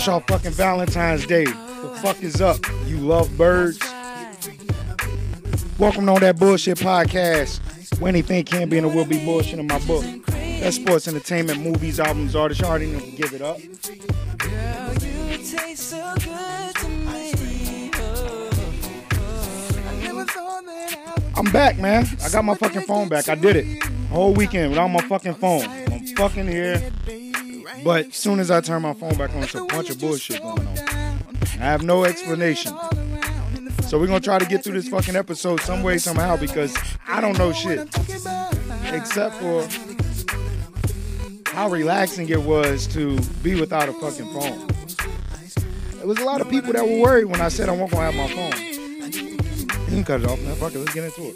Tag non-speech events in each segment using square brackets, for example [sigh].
Fresh off fucking Valentine's Day. The fuck is up? You love birds? Welcome on that bullshit podcast. When anything can be and it will be bullshit in my book. That's sports, entertainment, movies, albums, artists. You already know. Give it up. To I'm back, man. I got my fucking phone back. I did it. Whole weekend without my fucking phone. I'm fucking here. But as soon as I turn my phone back on, it's a bunch of bullshit going on. I have no explanation. So we're gonna try to get through this fucking episode some way, somehow, because I don't know shit. Except for how relaxing it was to be without a fucking phone. There was a lot of people that were worried when I said I wasn't gonna have my phone. You can cut it off, man. Fuck it, let's get into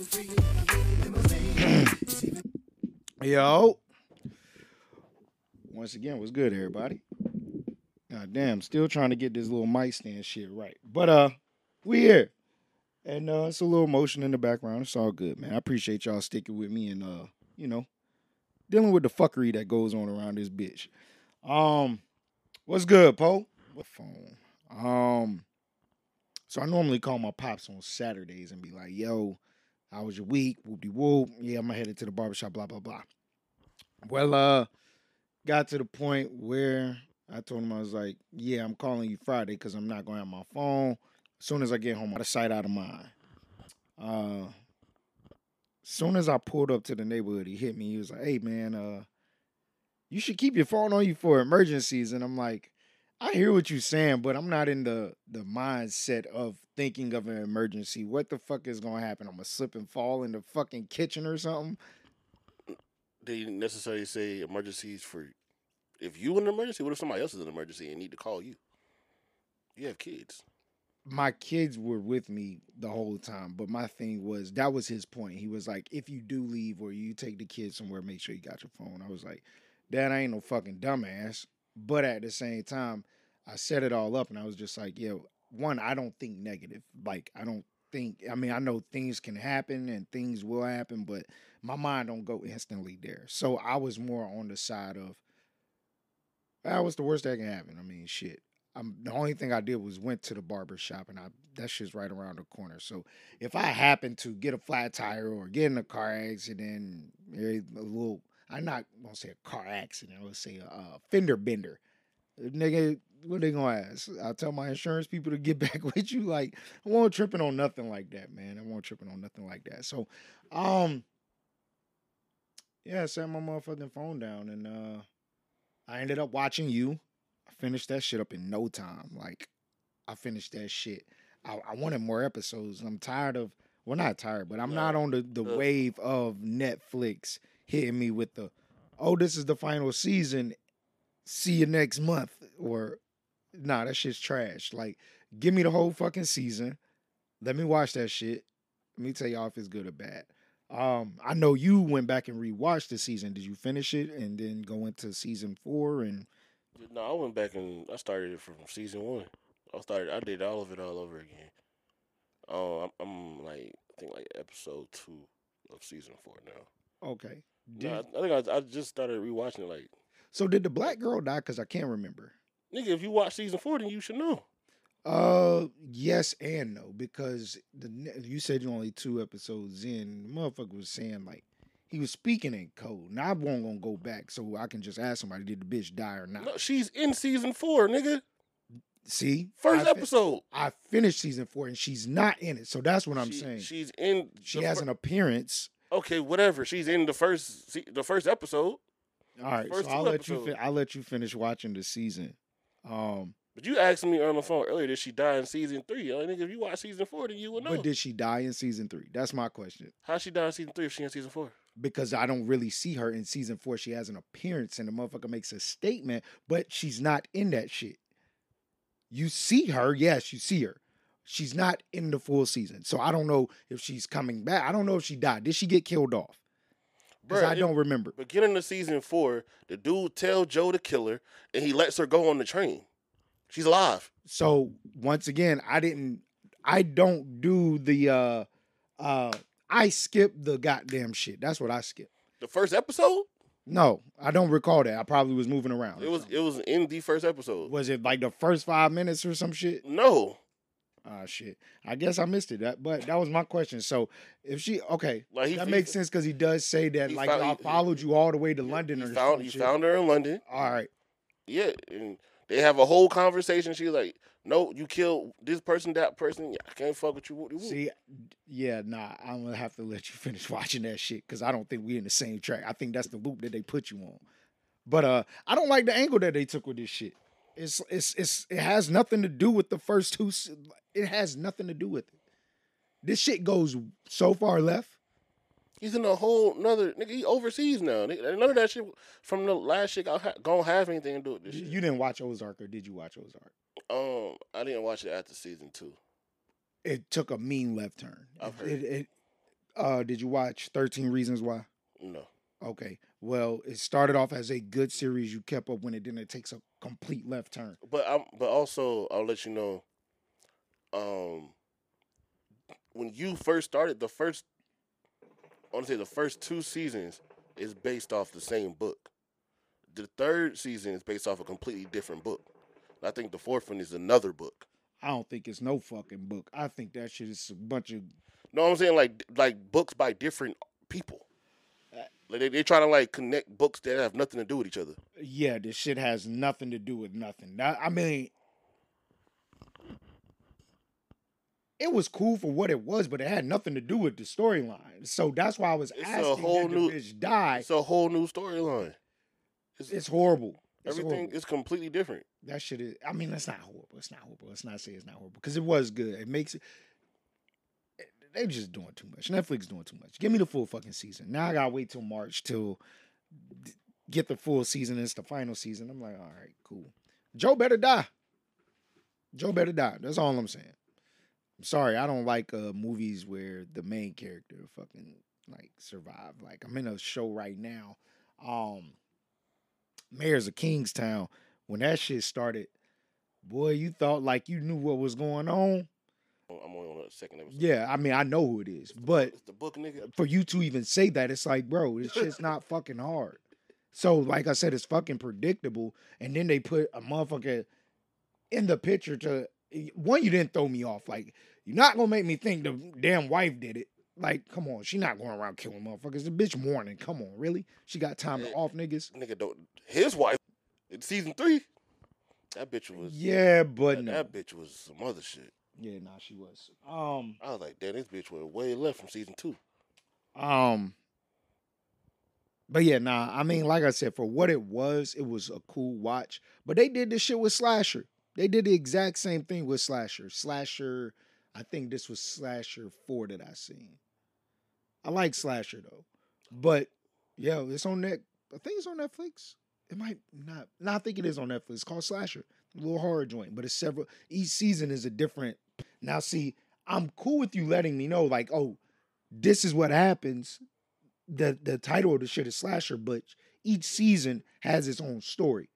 it. [clears throat] Yo. Once again, what's good, everybody? God damn, still trying to get this little mic stand shit right. But uh, we here. And uh it's a little motion in the background. It's all good, man. I appreciate y'all sticking with me and uh, you know, dealing with the fuckery that goes on around this bitch. Um, what's good, Poe? What phone? Um, so I normally call my pops on Saturdays and be like, yo, how was your week? Whoop de whoop. Yeah, I'm headed to the barbershop, blah, blah, blah. Well, uh, got to the point where I told him I was like, yeah, I'm calling you Friday because I'm not gonna have my phone. As soon as I get home, out of sight, out of mind. Uh soon as I pulled up to the neighborhood, he hit me. He was like, hey man, uh, you should keep your phone on you for emergencies. And I'm like, I hear what you're saying, but I'm not in the the mindset of thinking of an emergency. What the fuck is gonna happen? I'm gonna slip and fall in the fucking kitchen or something. They necessarily say emergencies for if you in an emergency. What if somebody else is in an emergency and need to call you? You have kids. my kids were with me the whole time, but my thing was that was his point. He was like, if you do leave or you take the kids somewhere, make sure you got your phone. I was like, Dad, I ain't no fucking dumbass. But at the same time, I set it all up and I was just like, yeah, one, I don't think negative. Like, I don't think I mean, I know things can happen and things will happen, but my mind don't go instantly there. So I was more on the side of that was the worst that can happen. I mean, shit. I'm the only thing I did was went to the barber shop and I that shit's right around the corner. So if I happen to get a flat tire or get in a car accident, a little I'm not gonna say a car accident, I would say a, uh fender bender. Nigga, what they gonna ask? I'll tell my insurance people to get [laughs] back with you. Like, I won't tripping on nothing like that, man. I won't tripping on nothing like that. So um yeah, I set my motherfucking phone down and uh I ended up watching you. I finished that shit up in no time. Like, I finished that shit. I, I wanted more episodes. I'm tired of, well, not tired, but I'm No. not on the, the wave of Netflix hitting me with the, oh, this is the final season. See you next month. Or, nah, that shit's trash. Like, give me the whole fucking season. Let me watch that shit. Let me tell y'all if it's good or bad. Um, I know you went back and rewatched the season. Did you finish it and then go into season four? And No, I went back and I started it from season one. I started. I did all of it all over again. Oh, I'm, I'm like I think like episode two of season four now. okay, did, No, I, I think I, I just started rewatching it. Like so did the black girl die? Because I can't remember. Nigga, if you watch season four, then you should know. Uh, yes and no because the you said you're only two episodes in. The motherfucker was saying like he was speaking in code. Now I won't gonna go back so I can just ask somebody did the bitch die or not. No, she's in season four, nigga. See, First I episode. I finished season four and she's not in it. So that's what I'm She- saying. She's in. she has fir- an appearance. Okay, whatever. She's in the first the first episode. All right, First so I'll let you. I'll let you finish watching the season. Um, But you asked me on the phone earlier, did she die in season three? I think if you watch season four, then you would know. But did she die in season three? That's my question. How she die in season three if she in season four? Because I don't really see her in season four. She has an appearance and the motherfucker makes a statement, but she's not in that shit. You see her, yes, you see her. She's not in the full season. So I don't know if she's coming back. I don't know if she died. Did she get killed off? Because I don't remember. Beginning of season four, the dude tell Joe to kill her, and he lets her go on the train. She's alive. So once again, I didn't I don't do the uh uh I skip the goddamn shit. That's what I skip. The first episode, No, I don't recall that. I probably was moving around. it was it was in the first episode. was it like the first five minutes or some shit? No, Ah shit. I guess I missed it. That but that was my question. So if she okay, like he that he- makes sense because he does say that like found- I he- followed you all the way to London He or found he found her in London. all right. Yeah, and they have a whole conversation. She's like, "No, you killed this person, that person. I can't fuck with you." Woo-de-woo." See, yeah, nah, I'm gonna have to let you [laughs] finish watching that shit because I don't think we're in the same track. I think that's the loop that they put you on. But uh, I don't like the angle that they took with this shit. It's it's it's it has nothing to do with the first two. It has nothing to do with it. This shit goes so far left. He's in a whole another nigga. He overseas now. None of that shit from the last shit ha- gonna have anything to do with this shit. You didn't watch Ozark, or did you watch Ozark? Um, I didn't watch it after season two. It took a mean left turn. I've It, heard. it, it- uh, did you watch Thirteen Reasons Why? No, Okay. Well, it started off as a good series. You kept up when it then it takes a complete left turn. but I'm. But also, I'll let you know. Um, when you first started, the first, I want to say the first two seasons is based off the same book. The third season is based off a completely different book. I think the fourth one is another book. I don't think it's no fucking book. I think that shit is a bunch of No, I'm saying like like books by different people. Like they they trying to like connect books that have nothing to do with each other. yeah. This shit has nothing to do with nothing. That- I mean, it was cool for what it was, but it had nothing to do with the storyline. So that's why I was It's a asking whole did the new- bitch die. It's a whole new storyline. It's, It's horrible. It's everything horrible. is completely different. That shit is. I mean, that's not horrible. It's not horrible. Let's not say it's not horrible because it was good. It makes it. They just doing too much. Netflix doing too much. Give me the full fucking season. Now I gotta wait till March d- get the full season. It's the final season. I'm like, all right, cool. Joe better die. Joe better die. That's all I'm saying. I'm sorry, I don't like uh, movies where the main character fucking like survive. Like I'm in a show right now. Um, Mayors of Kingstown when that shit started, boy, you thought like you knew what was going on. Oh, I'm only on the second episode. Yeah, I mean, I know who it is, but it's the book, nigga. for you to even say that, it's like, bro, it's just not [laughs] fucking hard. So, like I said, it's fucking predictable. And then they put a motherfucker in the picture to one, you didn't throw me off. Like, you're not gonna make me think the damn wife did it. Like, come on, she not going around killing motherfuckers. The bitch mourning. Come on, really? She got time to eh, off niggas? Nigga don't. His wife in season three. That bitch was. Yeah, but that, no. that bitch was some other shit. Yeah, nah, she was. Um, I was like, damn, this bitch went way left from season two. Um, but yeah, nah. I mean, like I said, for what it was, it was a cool watch. But they did this shit with Slasher. They did the exact same thing with Slasher. Slasher, I think this was Slasher four that I seen. I like Slasher though, but yeah, it's on net. I think it's on Netflix. It might not. No, I think it is on Netflix. It's called Slasher, a little horror joint. But it's several. Each season is a different. Now, see, I'm cool with you letting me know, like, oh, this is what happens. The the title of the shit is slasher, but each season has its own story.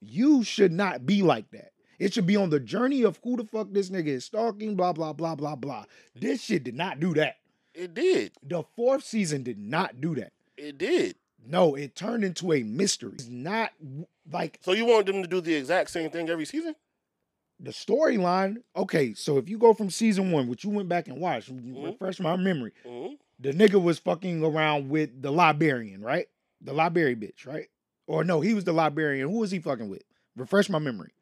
You should not be like that. It should be on the journey of who the fuck this nigga is stalking, blah, blah, blah, blah, blah. This shit did not do that. It did. The fourth season did not do that. It did. No, it turned into a mystery. It's not like So you want them to do the exact same thing every season? The storyline. Okay, so if you go from season one, which you went back and watched, Mhm. refresh my memory. hmm the nigga was fucking around with the librarian, right? The library bitch, right? Or no, he was the librarian. Who was he fucking with? Refresh my memory.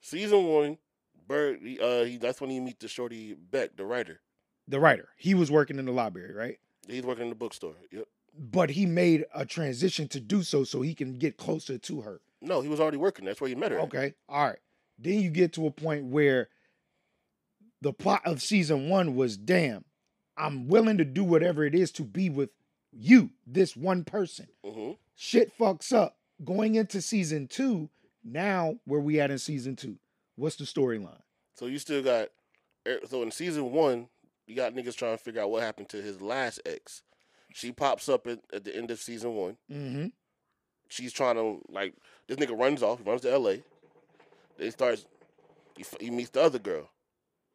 Season one, Bird. Uh, he, that's when he meet the shorty Beck, the writer. The writer. He was working in the library, right? He's working in the bookstore. Yep. But he made a transition to do so so he can get closer to her. No, he was already working. That's where he met her. Okay. All right. Then you get to a point where the plot of season one was damn, I'm willing to do whatever it is to be with you, this one person. hmm Shit fucks up. Going into season two, now where we at in season two? What's the storyline? So you still got. er, So in season one, you got niggas trying to figure out what happened to his last ex. She pops up at, at the end of season one. Mm-hmm. She's trying to like this nigga runs off, runs to L.A. Then he starts. He, he meets the other girl.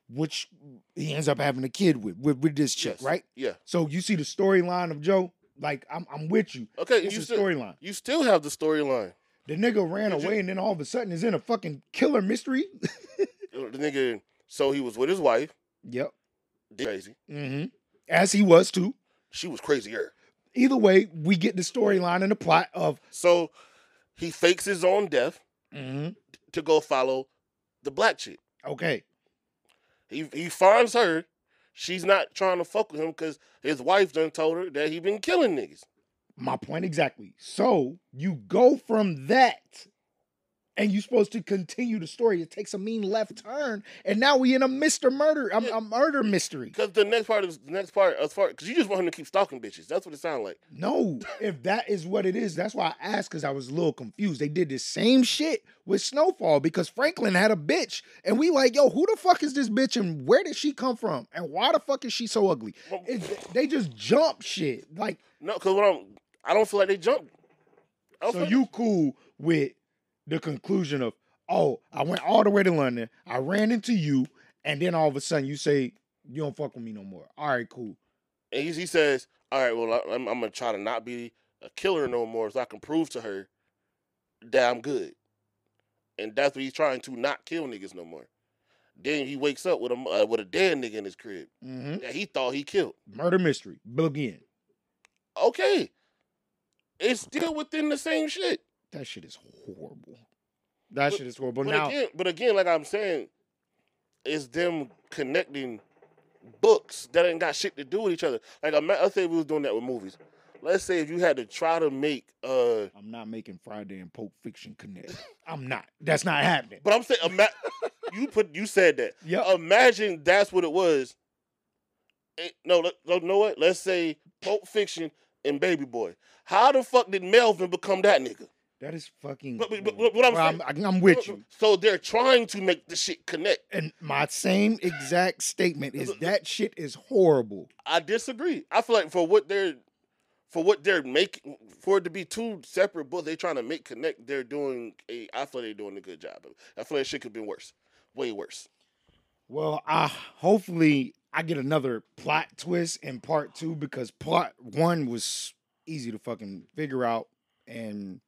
Which he ends up having a kid with, with, with this chick, Yes. right? Yeah. So you see the storyline of Joe. Like I'm, I'm with you. Okay. It's you the storyline. you still have the storyline. The nigga ran Did you- away and then all of a sudden is in a fucking killer mystery. [laughs] The nigga. So he was with his wife. yep. Crazy. Mm-hmm. As he was too. She was crazier. Either way, we get the storyline and the plot of So he fakes his own death mm-hmm. To go follow the black chick. okay. He he finds her. She's not trying to fuck with him because his wife done told her that he been killing niggas. My point exactly. So you go from that and you're supposed to continue the story. It takes a mean left turn, and now we in a Mr. Murder, a, Yeah. a murder mystery. Because the next part is the next part as far because you just want him to keep stalking bitches. That's what it sounds like. No, [laughs] if that is what it is, that's why I asked because I was a little confused. They did the same shit with Snowfall because Franklin had a bitch, and we like, yo, who the fuck is this bitch, and where did she come from, and why the fuck is she so ugly? Well- It- they just jump shit. Like, No, because what I'm I don't feel like they jump. So you cool with the conclusion of, oh, I went all the way to London, I ran into you, and then all of a sudden you say you don't fuck with me no more. All right, cool. and he, he says, "All right, well, I, I'm, I'm gonna try to not be a killer no more, so I can prove to her that I'm good." And that's what he's trying to not kill niggas no more. Then he wakes up with a uh, with a dead nigga in his crib hmm that he thought he killed. Murder mystery begin. Okay, it's still within the same shit. That shit is horrible. That But- shit is horrible. But now, again, but again, like I'm saying, it's them connecting books that ain't got shit to do with each other. Like ima- let's say we was doing that with movies. Let's say if you had to try to make uh I'm not making Friday and Pulp Fiction connect. I'm not. That's not happening. but I'm saying ima- [laughs] you put you said that. Yeah. Imagine that's what it was. Eh, no, let, no, know what? Let's say Pulp Fiction and Baby Boy. How the fuck did Melvin become that nigga? That is fucking. But- but- but what I'm Well, saying- I'm, I'm with you. So they're trying to make the shit connect. And my same exact statement is that shit is horrible. I disagree. I feel like for what they're for what they're making for it to be two separate books, they're trying to make connect. They're doing a. I feel they're doing a good job. I feel like shit could have been worse, way worse. Well, I hopefully I get another plot twist in part two because plot one was easy to fucking figure out, and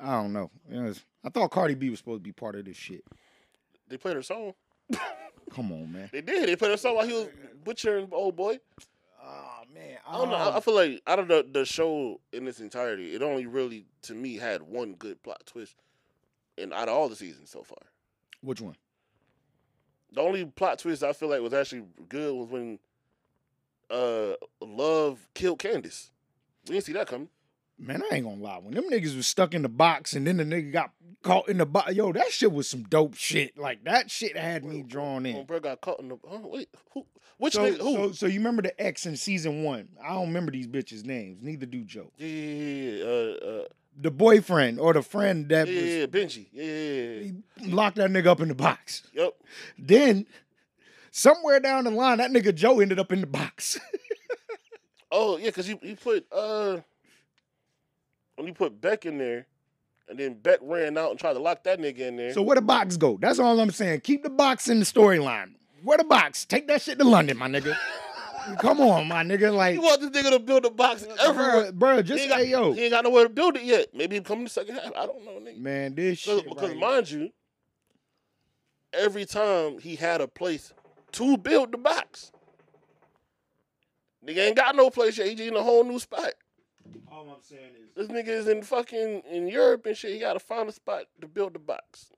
I don't know. Was- I thought Cardi B was supposed to be part of this shit. They played her song. Come on, man. They did. They played her song while he was butchering old boy. Oh man, I don't know. I, I feel like out of the the show in its entirety, it only really to me had one good plot twist, and out of all the seasons so far. Which one? The only plot twist I feel like was actually good was when uh Love killed Candace. We didn't see that coming. Man, I ain't gonna lie. When them niggas was stuck in the box and then the nigga got caught in the box, yo, that shit was some dope shit. Like that shit had me drawn in. bro got caught in the oh wait who which So, nigga who so, so you remember the ex in season one? I don't remember these bitches' names. Neither do Joe. yeah yeah yeah uh, uh, The boyfriend or the friend that yeah, yeah, yeah Benji yeah yeah yeah, yeah. locked that nigga up in the box. yep Then somewhere down the line, that nigga Joe ended up in the box. [laughs] oh yeah because you you put uh when you put Beck in there and then Beck ran out and tried to lock that nigga in there so where the box go? That's all I'm saying. Keep the box in the storyline. Where the box? Take that shit to London, my nigga. Come on, my nigga. Like, you want this nigga to build a box everywhere bro, he just got, hey yo, he ain't got nowhere to build it yet maybe he come in the second half I don't know nigga man, this shit. because right mind you every time he had a place to build the box nigga ain't got no place yet he in a whole new spot All I'm saying is, This nigga is in fucking in Europe and shit. He gotta find a spot to build the box.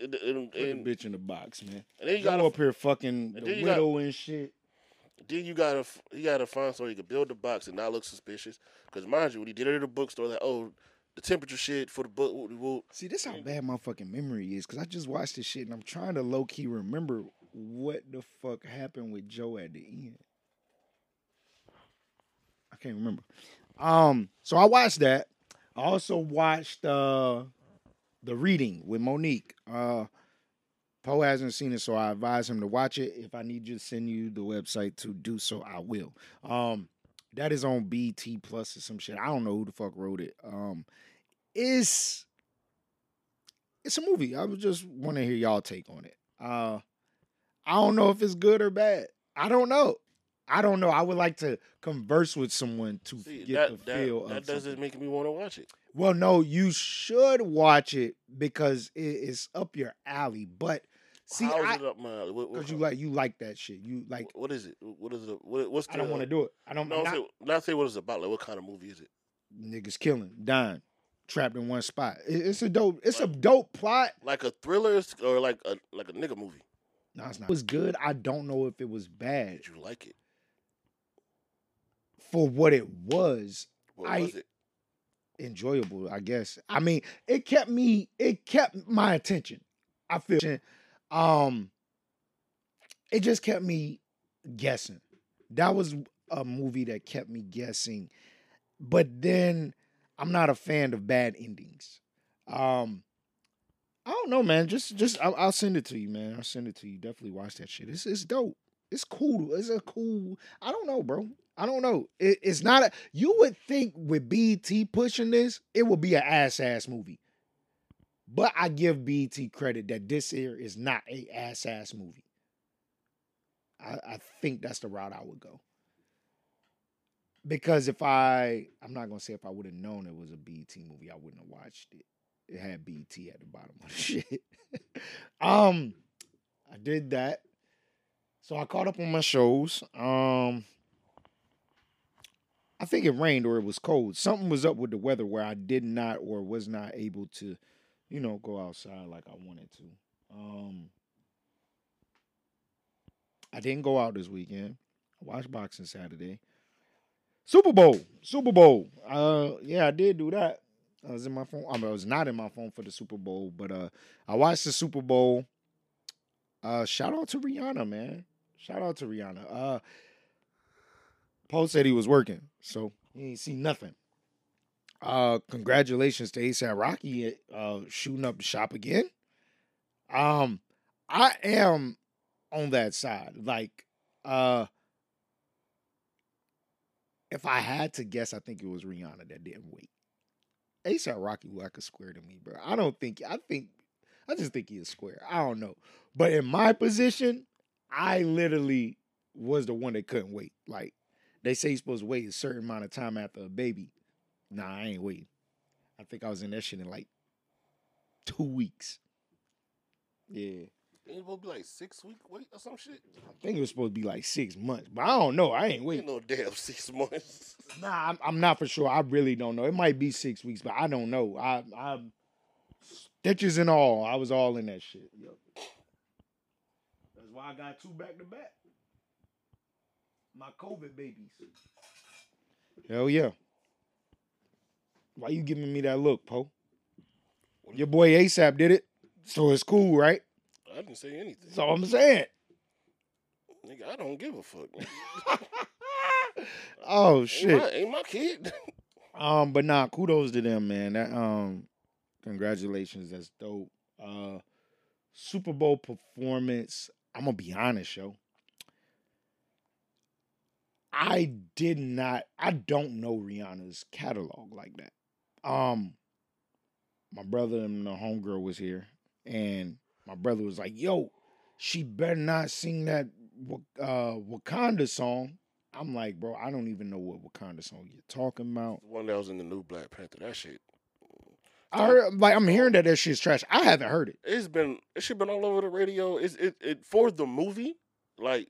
And, and, put the bitch in the box, man. and then you gotta up here fucking the then you got- widow and shit. then you gotta f- you gotta find so he could build the box and not look suspicious. Cause mind you, when he did it at the bookstore, like oh, the temperature shit for the book. whoop whoop. See, this how bad my fucking memory is because I just watched this shit and I'm trying to low key remember what the fuck happened with Joe at the end. Can't remember. Um, so I watched that. I also watched uh the reading with Mo'Nique. Uh Poe hasn't seen it, so I advise him to watch it. If I need you to send you the website to do so, I will. Um, that is on BET Plus or some shit. I don't know who the fuck wrote it. Um, it's it's a movie. I was just want to hear y'all take on it. Uh, I don't know if it's good or bad. I don't know. I don't know. I would like to converse with someone to See, get that the that, feel that doesn't something. make me want to watch it. Well, no, you should watch it because it is up your alley. But see, How is I it up my alley? What, what, because you like you like that shit. You like. what is it? What is it? What, what's the? I don't want to do it. I don't. No, not, say, not say what it's about. Like, what kind of movie is it? niggas killing, dying, trapped in one spot. It- it's a dope. It's a dope plot. Like a thriller or like a like a nigga movie? No, it's not. It was good. I don't know if it was bad Did you like it? For what it was. What I- was it? enjoyable, I guess. I mean, it kept me, it kept my attention. I feel um it just kept me guessing. That was a movie that kept me guessing. But then I'm not a fan of bad endings. Um I don't know, man. Just just I'll, I'll send it to you, man. I'll send it to you. Definitely watch that shit. It's it's dope. It's cool. It's a cool. I don't know, bro. I don't know. It, it's not a. You would think with BET pushing this, it would be an ass ass movie. But I give BET credit that this here is not a ass ass movie. I, I think that's the route I would go. Because if I, I'm not gonna say if I would have known it was a BET movie, I wouldn't have watched it. It had BET at the bottom of the [laughs] shit. um, I did that. So I caught up on my shows. Um, I think it rained or it was cold. Something was up with the weather where I did not or was not able to, you know, go outside like I wanted to. Um, I didn't go out this weekend. I watched boxing Saturday. Super Bowl, Super Bowl. Uh, yeah, I did do that. I was in my phone. I, mean, I was not in my phone for the Super Bowl, but uh, I watched the Super Bowl. Uh, shout out to Rihanna, man. Shout out to Rihanna. Uh, Paul said he was working, so he ain't seen nothing. Uh, congratulations to ASAP Rocky uh shooting up the shop again. Um, I am on that side. Like, uh, if I had to guess, I think it was Rihanna that didn't wait. ASAP Rocky look like a square to me, bro. I don't think. I think. I just think he is square. I don't know, but in my position, I literally was the one that couldn't wait. Like they say, you're supposed to wait a certain amount of time after a baby. Nah, I ain't waiting. I think I was in that shit in like two weeks. Yeah. Ain't supposed to be like six week wait or some shit. I think it was supposed to be like six months, but I don't know. I ain't Ain't waiting. no damn six months. [laughs] Nah, I'm, I'm not for sure. I really don't know. It might be six weeks, but I don't know. I, I stitches and all. I was all in that shit. Yep. That's why I got two back to back. My COVID babies. Hell yeah. Why you giving me that look, Poe? Your boy ASAP did it, so it's cool, right? I didn't say anything. That's all I'm saying. Nigga, I don't give a fuck. Man. [laughs] oh Ain't shit. my, ain't my kid. [laughs] Um, but nah, kudos to them, man. That um, congratulations, that's dope. Uh, Super Bowl performance. I'm gonna be honest, yo. I did not. I don't know Rihanna's catalog like that. Um, my brother and the homegirl was here, and my brother was like, "Yo, she better not sing that uh Wakanda song." I'm like, bro, I don't even know what Wakanda song you're talking about. The one that was in the new Black Panther. That shit. I heard, like, I'm hearing that that shit's trash. I haven't heard it. It's been it should been all over the radio. It's it, it for the movie, like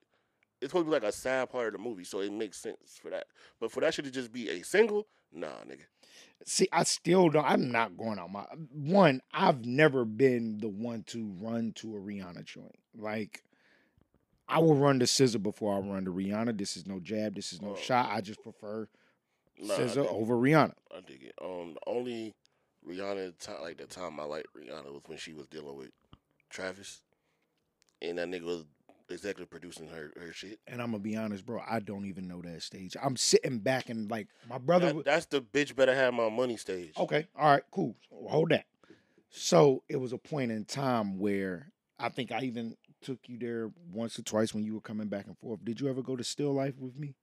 it's supposed to be like a side part of the movie, so it makes sense for that. But for that shit to just be a single, nah, nigga. See, I still don't. I'm not going out my one. I've never been the one to run to a Rihanna joint. Like, I will run to SZA before I run to Rihanna. This is no jab. This is no Oh. shot. I just prefer Nah, SZA over Rihanna. I dig it. Um, the only Rihanna, ti- like the time I liked Rihanna was when she was dealing with Travis, and that nigga was executive producing her her shit. And I'm gonna be honest, bro. I don't even know that stage. I'm sitting back and like my brother. That- that's the bitch better have my money stage. Okay. All right. Cool. So hold that. So it was a point in time where I think I even took you there once or twice when you were coming back and forth. Did you ever go to Still Life with me?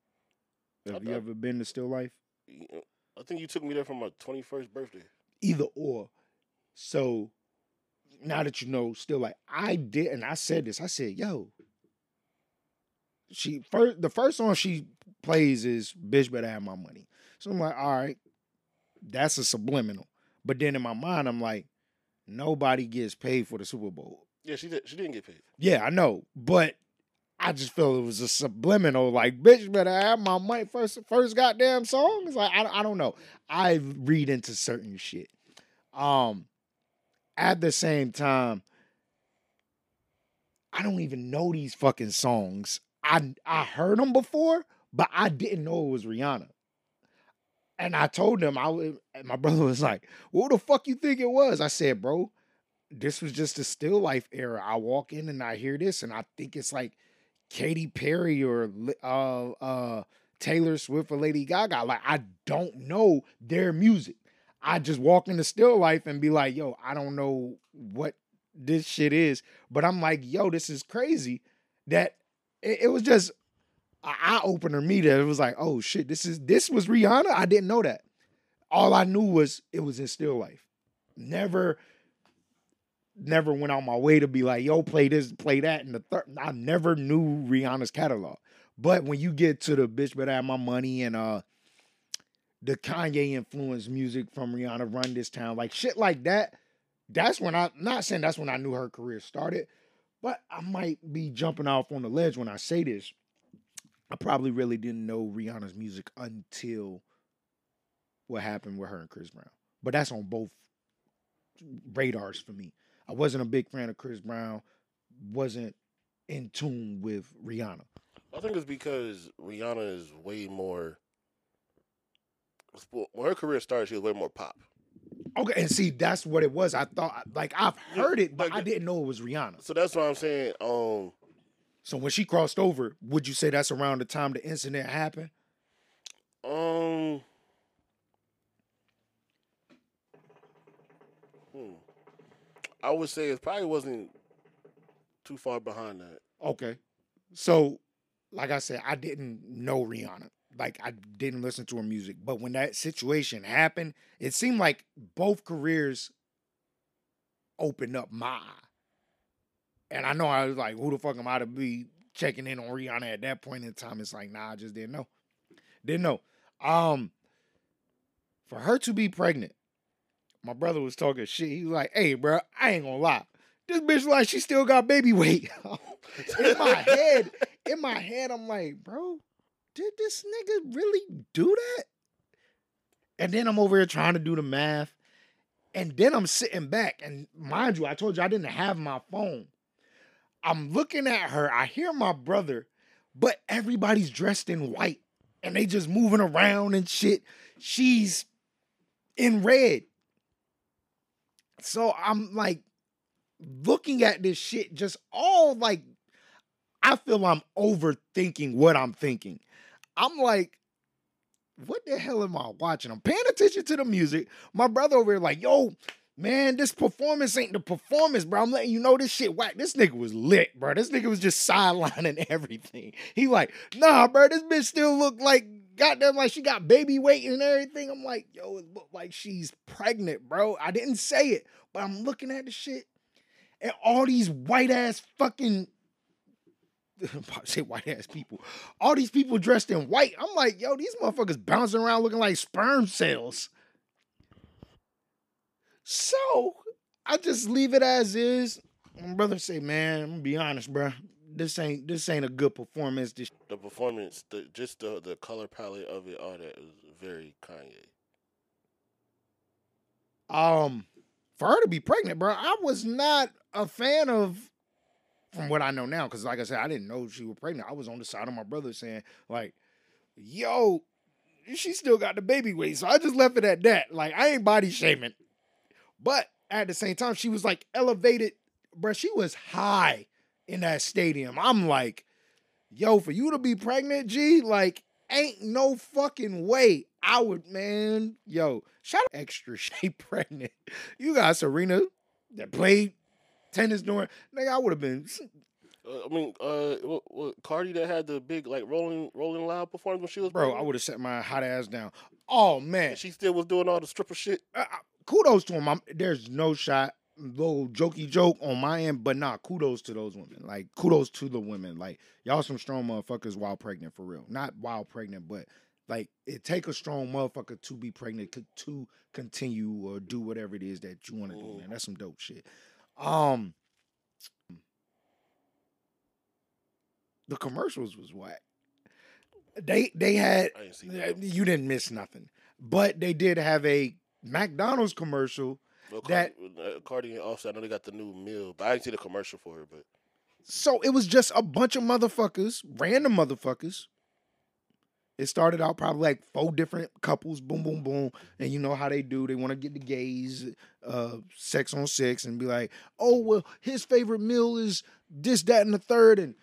Have you ever been to Still Life? Uh, I think you took me there for my twenty first birthday. Either or. So now that you know, Still Life, I did, and I said this. I said, "Yo." She first the first song she plays is "Bitch Better Have My Money." So I'm like, all right, that's a subliminal. But then in my mind, I'm like, nobody gets paid for the Super Bowl. Yeah, she did. She didn't get paid. Yeah, I know, but I just felt it was a subliminal. Like, bitch, better have my money first. First goddamn song. It's like I, I don't know. I read into certain shit. Um, at the same time, I don't even know these fucking songs. I I heard them before, but I didn't know it was Rihanna. And I told them I was, my [laughs] brother was like, "What the fuck you think it was?" I said, "Bro, this was just a still life era. I walk in and I hear this, and I think it's like Katy Perry or uh uh Taylor Swift or Lady Gaga. Like I don't know their music. I just walk into still life and be like, yo, I don't know what this shit is. But I'm like, yo, this is crazy. That it, it was just an eye opener me that it was like, oh shit, this is this was Rihanna. I didn't know that. All I knew was it was in still life. Never never went on my way to be like, yo, play this, play that. And the third, I never knew Rihanna's catalog. But when you get to the bitch better have my money and uh the Kanye influenced music from Rihanna Run This Town, like shit like that, that's when I not saying that's when I knew her career started, but I might be jumping off on the ledge when I say this. I probably really didn't know Rihanna's music until what happened with her and Chris Brown. But that's on both radars for me. I wasn't a big fan of Chris Brown, wasn't in tune with Rihanna. I think it's because Rihanna is way more. When her career started, she was way more pop. Okay, and see, that's what it was. I thought, like, I've heard it, but I didn't know it was Rihanna. So that's what I'm saying. Um, So when she crossed over, would you say that's around the time the incident happened? um, hmm. I would say it probably wasn't too far behind that. Okay. So, like I said, I didn't know Rihanna. Like I didn't listen to her music. But when that situation happened, it seemed like both careers opened up my eye. And I know I was like, who the fuck am I to be checking in on Rihanna at that point in time? It's like, nah, I just didn't know. Didn't know. Um, for her to be pregnant, my brother was talking shit. He was like, hey, bro, I ain't gonna lie. This bitch like she still got baby weight. [laughs] in my head, in my head, I'm like, bro, did this nigga really do that? And then I'm over here trying to do the math. And then I'm sitting back. And mind you, I told you I didn't have my phone. I'm looking at her. I hear my brother, but everybody's dressed in white and they just moving around and shit. She's in red. So I'm like looking at this shit, just all like, I feel I'm overthinking what I'm thinking. I'm like, what the hell am I watching? I'm paying attention to the music. My brother over here, like, yo, man, this performance ain't the performance, bro. I'm letting you know this shit whack. This nigga was lit, bro. This nigga was just [laughs] sidelining everything. He like, nah, bro, this bitch still look like goddamn like she got baby weight and everything. I'm like, yo, it look like she's pregnant, bro. I didn't say it, but I'm looking at the shit. And all these white ass fucking [laughs] say white ass people. All these people dressed in white. I'm like, yo, these motherfuckers bouncing around looking like sperm cells. So I just leave it as is. My brother say, man, I'm gonna be honest, bro. This ain't this ain't a good performance. This The performance, the just the the color palette of it, all that is very Kanye. um for her to be pregnant, bro, I was not a fan of from what I know now, because like I said, I didn't know she was pregnant. I was on the side of my brother saying, like, yo, she still got the baby weight. So I just left it at that. Like, I ain't body shaming. But at the same time, she was like elevated, bruh. She was high in that stadium. I'm like, yo, for you to be pregnant, G, like, ain't no fucking way. I would, man, yo, shout out extra shape [laughs] pregnant. You got Serena that played tennis during, nigga, I would have been, Uh, I mean, uh, what, what, Cardi that had the big like rolling rolling loud performance when she was bro, I would have set my hot ass down. Oh, man. And she still was doing all the stripper shit. uh, kudos to him. I'm, there's no shot, little jokey joke on my end, but nah, kudos to those women. Like kudos to the women. Like y'all some strong motherfuckers while pregnant for real. Not while pregnant, but like it take a strong motherfucker to be pregnant to continue or do whatever it is that you want to do. Mhm. Man, that's some dope shit. Um, the commercials was whack. They they had I didn't see that. You didn't miss nothing. But they did have a McDonald's commercial. Well, that- Cardi, uh, Cardi and Offset, I know they got the new meal, but I didn't see the commercial for it. But So it was just a bunch of motherfuckers, random motherfuckers. It started out probably like four different couples, boom, boom, boom. And you know how they do. They want to get the gays, uh, sex on sex, and be like, oh, well, his favorite meal is this, that, and the third, and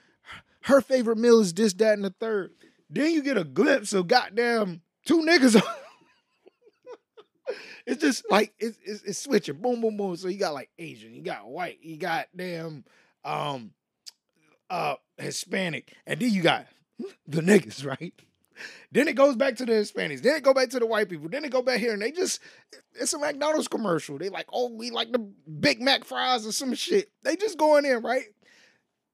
her favorite meal is this, that, and the third. Then you get a glimpse of goddamn two niggas. [laughs] it's just like it's, it's it's switching, boom, boom, boom. So you got like Asian, you got white, you got damn um uh Hispanic, and then you got the niggas, [laughs] right? [laughs] Then it goes back to the Hispanics. Then it go back to the white people. Then it go back here, and they just it's a McDonald's commercial. They like, oh, we like the Big Mac fries or some shit. They just going in, right?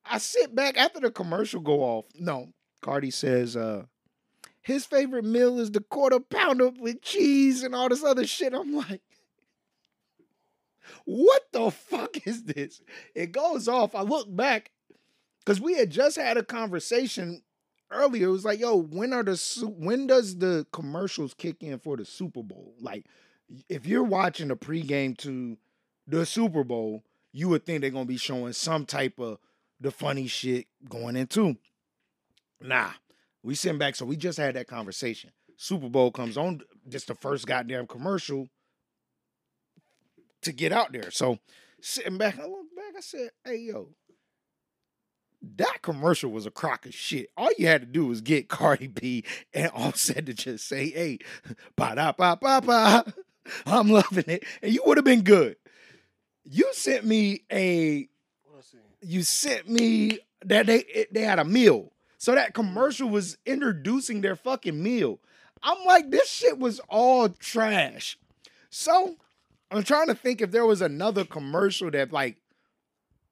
I sit back after the commercial go off. No, Cardi says, uh, his favorite meal is the quarter pounder with cheese and all this other shit. I'm like, what the fuck is this? It goes off. I look back because we had just had a conversation earlier. It was like, yo, when are the when does the commercials kick in for the Super Bowl? Like, if you're watching the pregame to the Super Bowl, you would think they're gonna be showing some type of the funny shit going into. Nah, we sitting back, so we just had that conversation. Super Bowl comes on, just the first goddamn commercial to get out there. So sitting back, I look back, I said, hey yo, that commercial was a crock of shit. All you had to do was get Cardi B and [laughs] Offset to just say, hey, ba da ba ba ba. I'm loving it. And you would have been good. You sent me a what I see? you sent me that they it- they had a meal. So that commercial was introducing their fucking meal. I'm like, this shit was all trash. So I'm trying to think if there was another commercial that like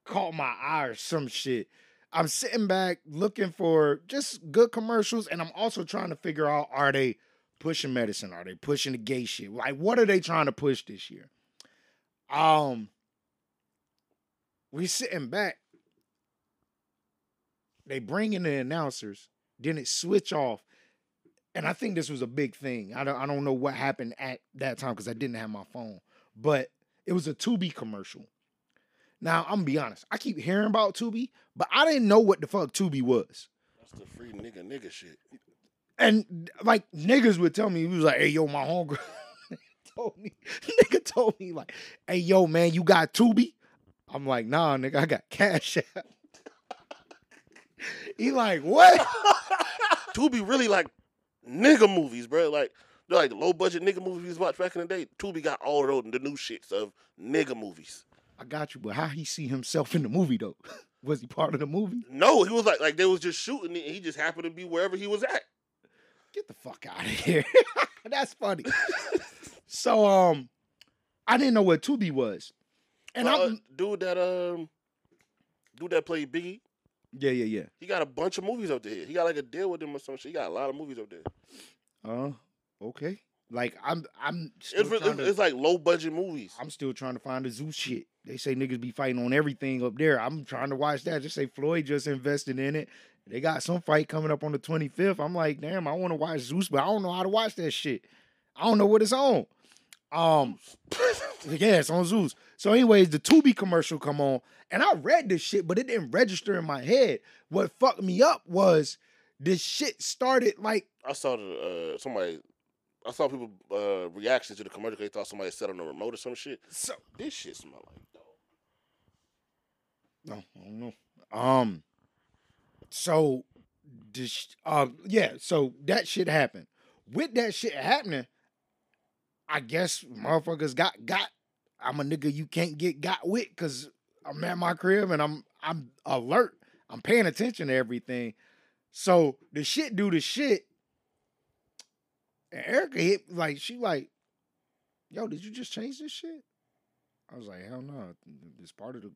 caught my eye or some shit. I'm sitting back looking for just good commercials, and I'm also trying to figure out are they pushing medicine? Are they pushing the gay shit? Like, what are they trying to push this year? Um, we sitting back. They bring in the announcers, then it switch off, and I think this was a big thing. I don't, I don't know what happened at that time because I didn't have my phone, but it was a Tubi commercial. Now I'm gonna be honest, I keep hearing about Tubi, but I didn't know what the fuck Tubi was. That's the free nigga nigga shit. And like niggas would tell me, he was like, "Hey, yo, my homegirl [laughs] told me, nigga told me like, hey, yo, man, you got Tubi?" I'm like, "Nah, nigga, I got Cash App." [laughs] he like, "What?" [laughs] Tubi really like nigga movies, bro. Like they're like the low budget nigga movies we watch back in the day. Tubi got all of those the new shits of nigga movies. I got you, but how he see himself in the movie though? [laughs] Was he part of the movie? No, he was like like they was just shooting it and he just happened to be wherever he was at. Get the fuck out of here. [laughs] That's funny. [laughs] so um I didn't know what Tubi was. And Uh, I'm dude that um dude that played Biggie, Yeah, yeah, yeah. he got a bunch of movies up there. He got like a deal with them or some shit. He got a lot of movies up there. Uh okay. Like I'm I'm still It's, trying it's, to, it's like low budget movies. I'm still trying to find the Zeus shit. They say niggas be fighting on everything up there. I'm trying to watch that. Just say Floyd just invested in it. They got some fight coming up on the 25th. I'm like, damn, I want to watch Zeus, but I don't know how to watch that shit. I don't know what it's on. Um, [laughs] yeah, it's on Zeus. So, anyways, the Tubi commercial come on, and I read this shit, but it didn't register in my head. What fucked me up was this shit started like I saw the uh, somebody I saw people uh, reactions to the commercial. They thought somebody set on the remote or some shit. So This shit smell like dog. no, I don't know. Um, so this, uh, yeah, so that shit happened. With that shit happening, I guess motherfuckers got got. I'm a nigga you can't get got with because I'm at my crib and I'm I'm alert. I'm paying attention to everything. So the shit do the shit. And Erica hit like she like, yo, did you just change this shit? I was like, hell no, it's part of the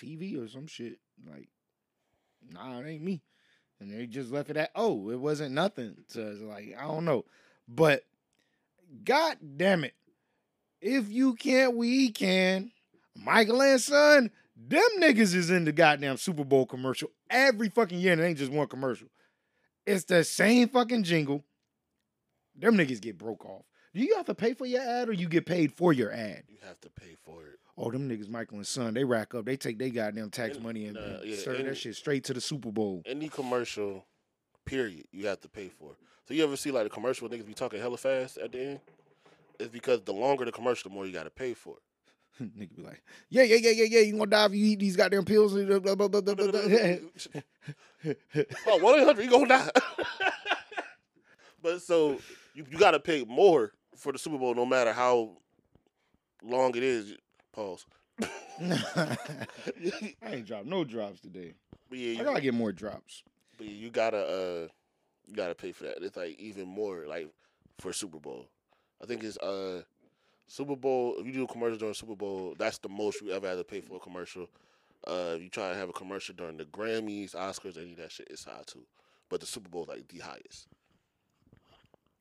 TV or some shit. Like, nah, it ain't me. And they just left it at, oh, it wasn't nothing. So it's like, I don't know. But god damn it. If you can't, we can. Michael and Son, them niggas is in the goddamn Super Bowl commercial every fucking year, and it ain't just one commercial. It's the same fucking jingle. Them niggas get broke off. Do you have to pay for your ad or you get paid for your ad? You have to pay for it. Oh, them niggas, Michael and Son, they rack up. They take their goddamn tax And, money and, uh, yeah, serve and- that shit straight to the Super Bowl. Any commercial, period, you have to pay for. So you ever see like a commercial niggas be talking hella fast at the end? It's because the longer the commercial, the more you got to pay for it. [laughs] Nigga be like, yeah, yeah, yeah, yeah, yeah. You gonna die if you eat these goddamn pills? Blah, blah, blah, blah, blah, blah. [laughs] oh, one eight hundred, you gonna die. [laughs] but so you you gotta pay more for the Super Bowl, no matter how long it is. Pause. [laughs] I ain't dropped no drops today. But yeah, I gotta get more drops. but yeah, you gotta uh, you gotta pay for that. It's like even more like for Super Bowl. I think it's uh Super Bowl. If you do a commercial during Super Bowl, that's the most you ever had to pay for a commercial. Uh, if you try to have a commercial during the Grammys, Oscars, any of that shit, it's high too. But the Super Bowl like the highest.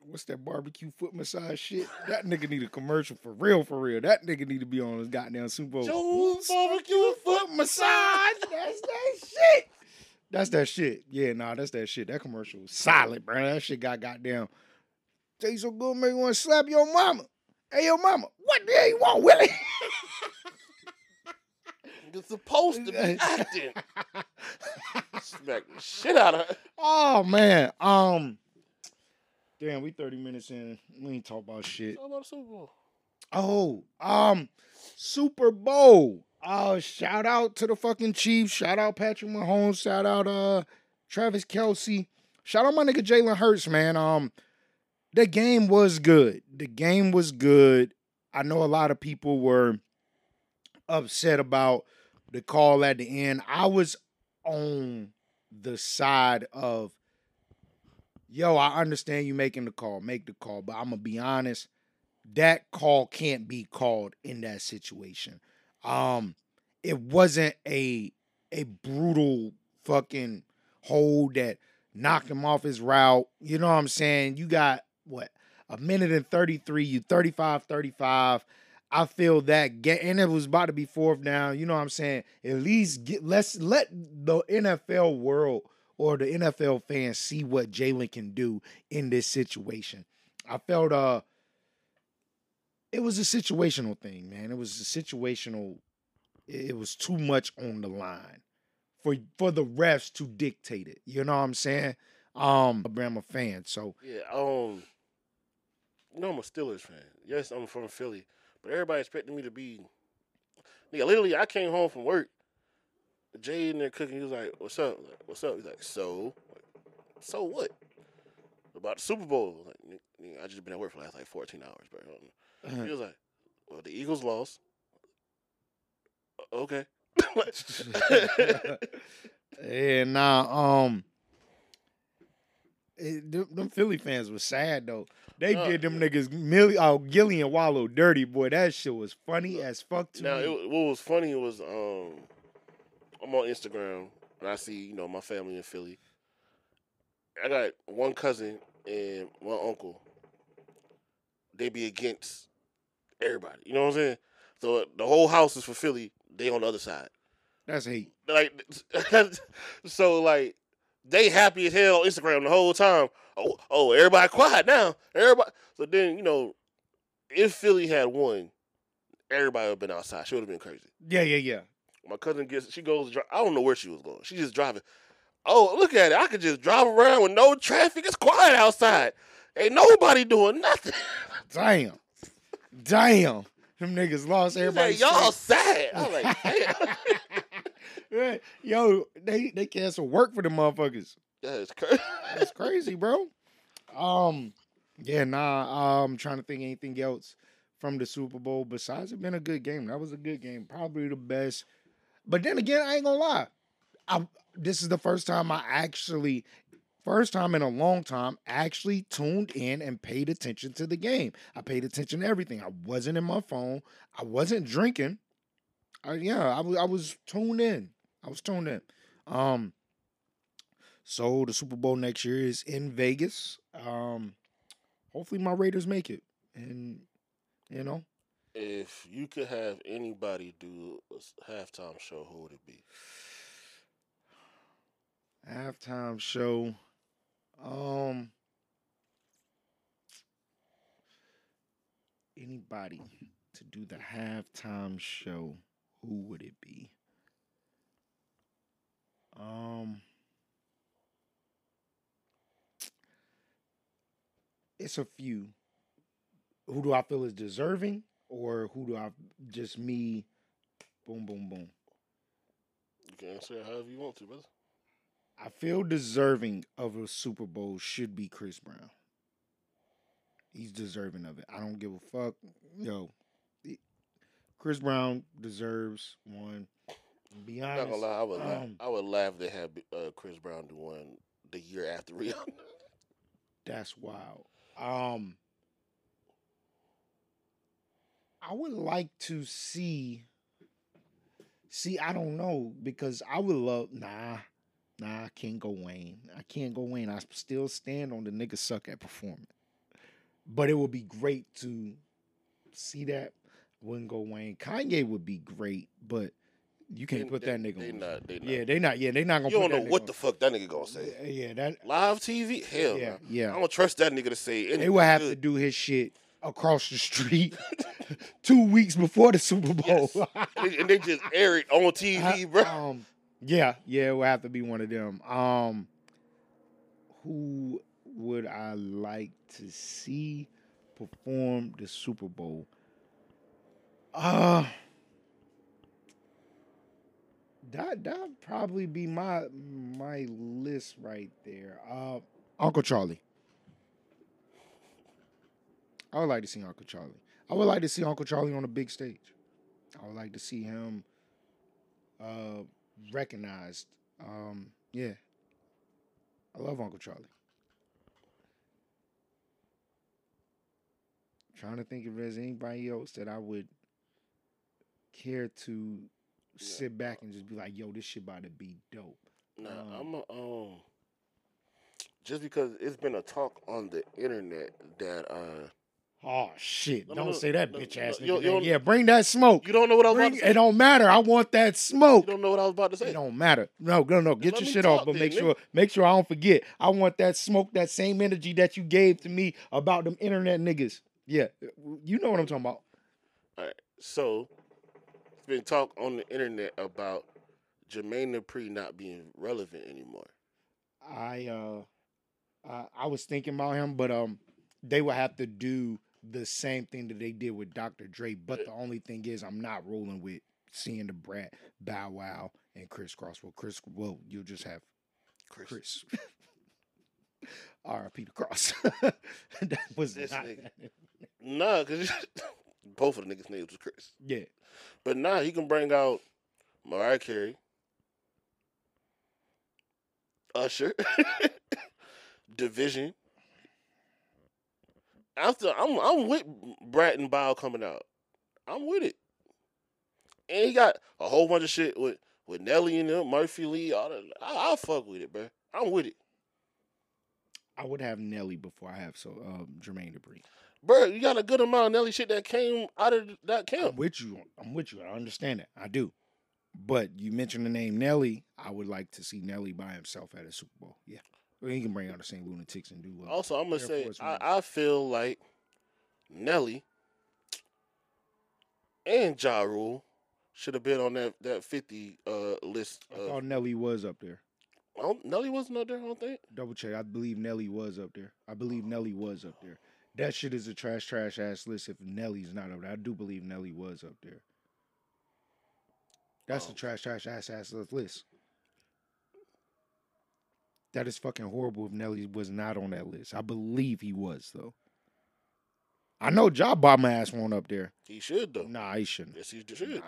What's that barbecue foot massage shit? That nigga need a commercial for real, for real. That nigga need to be on his goddamn Super Bowl. Jones barbecue foot massage. That's that shit. That's that shit. Yeah, nah, that's that shit. That commercial was solid, bro. That shit got goddamn. Taste so good, make you want to slap your mama. Hey, your mama, what the hell you want, Willie? [laughs] You're supposed to be [laughs] acting. Smack the shit out of her. oh man, um, damn, we thirty minutes in. We ain't talk about shit. How about Super Bowl? Oh, um, Super Bowl. Uh, shout out to the fucking Chiefs. Shout out Patrick Mahomes. Shout out uh Travis Kelce. Shout out my nigga Jalen Hurts, man. Um, the game was good. The game was good. I know a lot of people were upset about the call at the end. I was on the side of, yo, I understand you making the call, make the call, but I'm gonna be honest that call can't be called in that situation. Um, it wasn't a a brutal fucking hold that knocked him off his route. You know what I'm saying? You got what a minute and 33, you 35 35. I feel that get and it was about to be fourth down. You know what I'm saying? At least get let's let the NFL world or the NFL fans see what Jalen can do in this situation. I felt uh it was a situational thing, man. It was a situational. It was too much on the line for for the refs to dictate it. You know what I'm saying? Um, I'm a fan, so Yeah, um, you know I'm a Steelers fan. Yes, I'm from Philly, but everybody expected me to be. Nigga, literally, I came home from work. Jay in there cooking. He was like, "What's up? Like, What's up?" He's like, "So, Like, so what?" About the Super Bowl. Like, "Nigga, nigga, I just been at work for the last like 14 hours, bro. He was like, "Well, the Eagles lost." Okay. yeah, now um, it, them, them Philly fans was sad though. They Uh, did them niggas Millie, oh, Gillie and Wallo dirty boy. That shit was funny as fuck to Now, me. Now what was funny was um, I'm on Instagram and I see you know my family in Philly. I got one cousin and one uncle. They be against everybody. You know what I'm saying? So the whole house is for Philly. They on the other side. That's hate. Like, [laughs] so like they happy as hell on Instagram the whole time. Oh, oh, everybody quiet now. Everybody. So then you know, if Philly had won, everybody would have been outside. She would have been crazy. Yeah, yeah, yeah. My cousin gets, she goes, I don't know where she was going. She just driving. Oh, look at it. I could just drive around with no traffic. It's quiet outside. Ain't nobody doing nothing. [laughs] Damn. Damn. Them niggas lost everybody. Y'all sad. I'm like, damn. [laughs] Yo, they they cancel work for the motherfuckers. That's crazy. That's crazy, bro. Um, yeah, nah. I'm trying to think anything else from the Super Bowl besides it being a good game. That was a good game, probably the best. But then again, I ain't gonna lie. I this is the first time I actually, first time in a long time, actually tuned in and paid attention to the game. I paid attention to everything. I wasn't in my phone. I wasn't drinking. I, yeah, I was I was tuned in. I was tuned in. Um, so the Super Bowl next year is in Vegas. Um, hopefully my Raiders make it, and you know, If you could have anybody do a halftime show, who would it be? halftime show. Um, anybody to do the halftime show? Who would it be? Um, it's a few. Who do I feel is deserving, or who do I just me? Boom, boom, boom. You can answer it however you want to, brother. I feel deserving of a Super Bowl should be Chris Brown. He's deserving of it. I don't give a fuck. Yo, Chris Brown deserves one. Be I'm honest. not gonna lie, I would laugh. um, I would laugh they had uh, Chris Brown do one the year after Rihanna. That's wild. Um, I would like to see. See, I don't know because I would love. Nah, nah, I can't go Wayne. I can't go Wayne. I still stand on the nigga suck at performing. But it would be great to see that. Wouldn't go Wayne. Kanye would be great, but you can't They- put they- that nigga. They on. not. They not. Yeah, they not. Yeah, they not gonna. you don't know what the fuck that nigga gonna say. on. Yeah, that. Live TV? Hell Yeah, no. yeah. I don't trust that nigga to say anything. They would have to do his shit across the street [laughs] two weeks before the Super Bowl. and, they, and they just air it on TV, bro. um, yeah, yeah, it would have to be one of them. Um, who would I like to see perform the Super Bowl? Uh that that probably be my my list right there. Uh, Uncle Charlie. I would like to see Uncle Charlie. I would like to see Uncle Charlie on a big stage. I would like to see him uh recognized. Um, yeah. I love Uncle Charlie. Trying to think if there's anybody else that I would care to sit back and just be like, yo, this shit about to be dope. Nah, Um, I'm a, um just because it's been a talk on the internet that uh Oh shit! No, don't no, say that no, bitch ass nigga. yeah, bring that smoke. you don't know what I was Bring, about to it don't matter. I want that smoke. You don't know what I was about to say. It don't matter. No, no, no. Get let your shit off, but then, make nigga. sure make sure I don't forget. I want that smoke, that same energy that you gave to me about them internet niggas. Yeah, you know what I'm talking about. All right. So it's been talk on the internet about Jermaine Dupri not being relevant anymore. I uh, I, I was thinking about him, but um, they would have to do the same thing that they did with Dr. Dre. But the only thing is, I'm not rolling with seeing Da Brat, Bow Wow, and Kris Kross. Well, Chris, well, you'll just have Chris. Chris. [laughs] R.I.P. to Cross. [laughs] that was This not. nigga. Nah, cause [laughs] both of the niggas' names was Chris. Yeah, But now he can bring out Mariah Carey, Usher, Division. After I'm I'm with Brat and Bow coming out. I'm with it. And he got a whole bunch of shit with with Nelly and them, Murphy Lee, all that. I, I'll fuck with it, bro. I'm with it. I would have Nelly before I have so um, Jermaine Dupri. Bro, you got a good amount of Nelly shit that came out of that camp. I'm with you. I'm with you. I understand that. I do. But you mentioned the name Nelly. I would like to see Nelly by himself at a Super Bowl. Yeah. Well, he can bring out the same lunatics and do. Uh, Also, I'm gonna Air say I, I feel like Nelly and Ja Rule should have been on that that 50 uh list. I Of, thought Nelly was up there. I Nelly wasn't up there. I don't think. Double check. I believe Nelly was up there. I believe Nelly was up there. That shit is a trash, trash ass list if Nelly's not up there. I do believe Nelly was up there. That's a Oh. trash, trash ass ass list. That is fucking horrible if Nelly was not on that list. I believe he was though. I know Job Bomb ass one up there. He should though. Nah, he shouldn't. Yes, he should. Nah.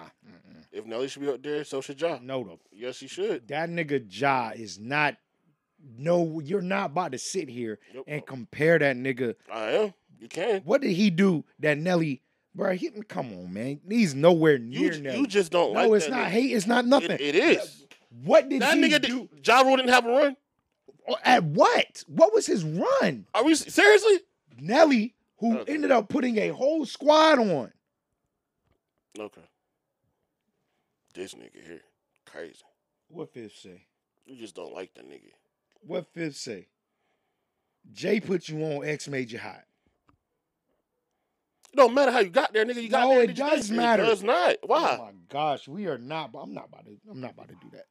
If Nelly should be up there, so should Ja. no though. Yes, he should. That nigga Ja is not. No, you're not about to sit here and compare that nigga. I am. You can. What did he do that Nelly? Bro, he, come on, man. He's nowhere near j- Nelly. you just don't like no, it's not nigga. hate. It's not nothing. It, it is. What did That he nigga do? did. Ja Rule didn't have a run. Oh, At what? What was his run? Are we seriously? Nelly, who Okay. ended up putting a whole squad on. Okay. This nigga here, crazy. What fifth say? You just don't like the nigga. What fifth say? Jay put you on X made you hot. It don't matter how you got there, nigga. You got No, there. it does matter. It does not. Why? Oh my gosh, we are not. I'm not about to. I'm not about to do that.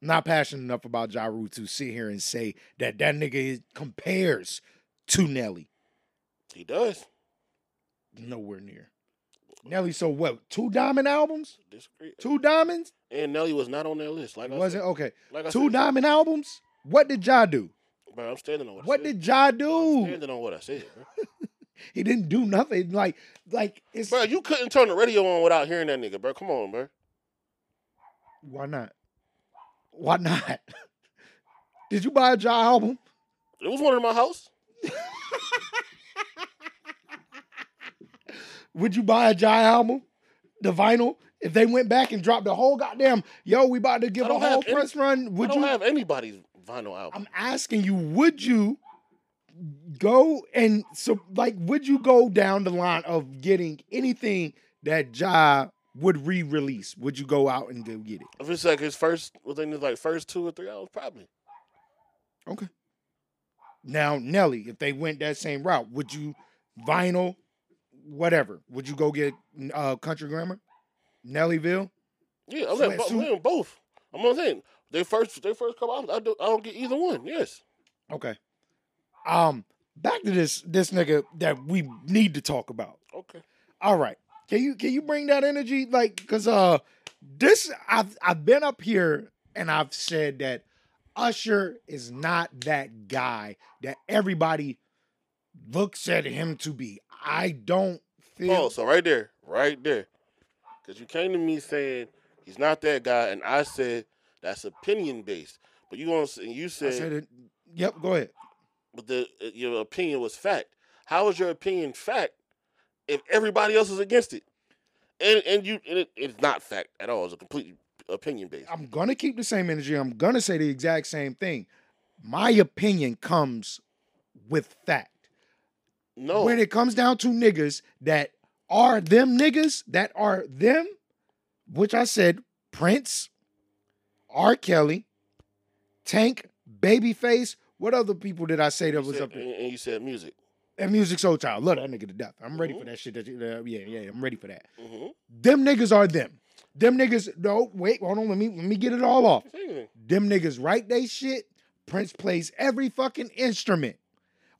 I'm not passionate enough about Ja Rule to sit here and say that that nigga compares to Nelly. he does. Nowhere near. Nelly, so what? Two diamond albums? Disagree. Two diamonds? And Nelly was not on that list. Like I Was it okay? Like I Two said. diamond albums? What did Ja do? Bro, I'm standing on what, What I said. did Ja I'm do? standing on what I said, bro. [laughs] He didn't do nothing. Like, like it's bro, you couldn't turn the radio on without hearing that nigga, bro. Come on, bro. why not? Why not? [laughs] Did you buy a Ja album? It was one in my house. [laughs] Would you buy a Ja album? The vinyl? If they went back and dropped the whole goddamn, yo, we about to give a whole any- press run. Would I don't you? have anybody's vinyl album. I'm asking you, would you go and so like would you go down the line of getting anything that Ja would re-release? Would you go out and go get it? if it's like his first, within his like first two or three hours, probably. Okay. Now, Nelly, if they went that same route, would you vinyl, whatever? Would you go get uh country grammar? Nellyville? Yeah, I'm saying, bo- Sweatsuit? saying both. I'm not saying they first, they first come out. I don't, I don't get either one. Yes. Okay. Um, back to this this nigga that we need to talk about. Okay. All right. Can you can you bring that energy? Like, cause uh this I've I've been up here and I've said that Usher is not that guy that everybody looks at him to be. I don't feel Oh, so right there, right there, because you came to me saying he's not that guy, and I said that's opinion based. But you gonna say you I said, said it. Yep, go ahead. but the uh, your opinion was fact. How is your opinion fact if everybody else is against it? And and you and it, it's not fact at all. It's a completely opinion based. I'm gonna keep the same energy. I'm gonna say the exact same thing. My opinion comes with fact. No, when it comes down to niggas that are them niggas that are them, which I said Prince, R. Kelly, Tank, Babyface. What other people did I say that You was said- up there? and you said music. And Musiq Soulchild. Love that nigga to death. I'm ready Mhm. for that shit. That uh, yeah, yeah, I'm ready for that. Mm-hmm. Them niggas are them. Them niggas. No, wait, hold on. Let me let me get it all off. Them niggas write they shit. Prince plays every fucking instrument.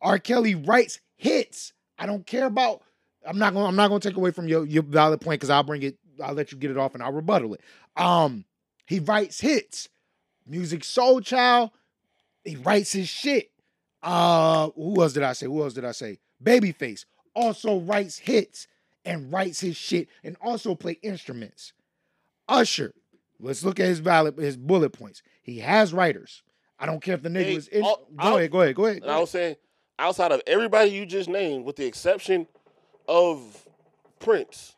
R. Kelly writes hits. I don't care about. I'm not gonna. I'm not gonna take away from your your valid point because I'll bring it. I'll let you get it off and I'll rebuttal it. Um, he writes hits. Musiq Soulchild. He writes his shit. Uh, who else did I say? Who else did I say? Babyface also writes hits and writes his shit and also play instruments. Usher. Let's look at his valid his bullet points. He has writers. I don't care if the nigga Hey, was in. all- go I'll- ahead, go ahead, go ahead. And I was saying, outside of everybody you just named, with the exception of Prince,